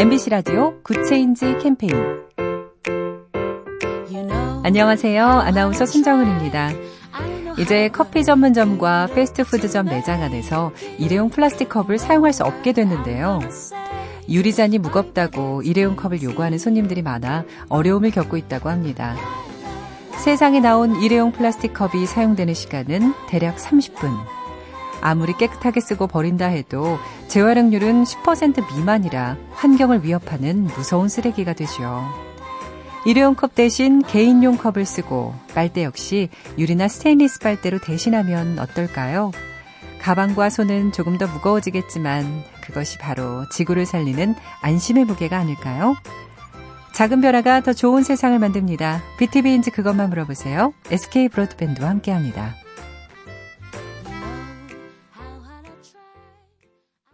MBC 라디오 Good Change 캠페인 안녕하세요. 아나운서 손정은입니다. 이제 커피 전문점과 패스트푸드점 매장 안에서 일회용 플라스틱 컵을 사용할 수 없게 됐는데요. 유리잔이 무겁다고 일회용 컵을 요구하는 손님들이 많아 어려움을 겪고 있다고 합니다. 세상에 나온 일회용 플라스틱 컵이 사용되는 시간은 대략 30분. 아무리 깨끗하게 쓰고 버린다 해도 재활용률은 10% 미만이라 환경을 위협하는 무서운 쓰레기가 되죠. 일회용 컵 대신 개인용 컵을 쓰고 빨대 역시 유리나 스테인리스 빨대로 대신하면 어떨까요? 가방과 손은 조금 더 무거워지겠지만 그것이 바로 지구를 살리는 안심의 무게가 아닐까요? 작은 변화가 더 좋은 세상을 만듭니다. BTV인지 그것만 물어보세요. SK 브로드밴드와 함께합니다.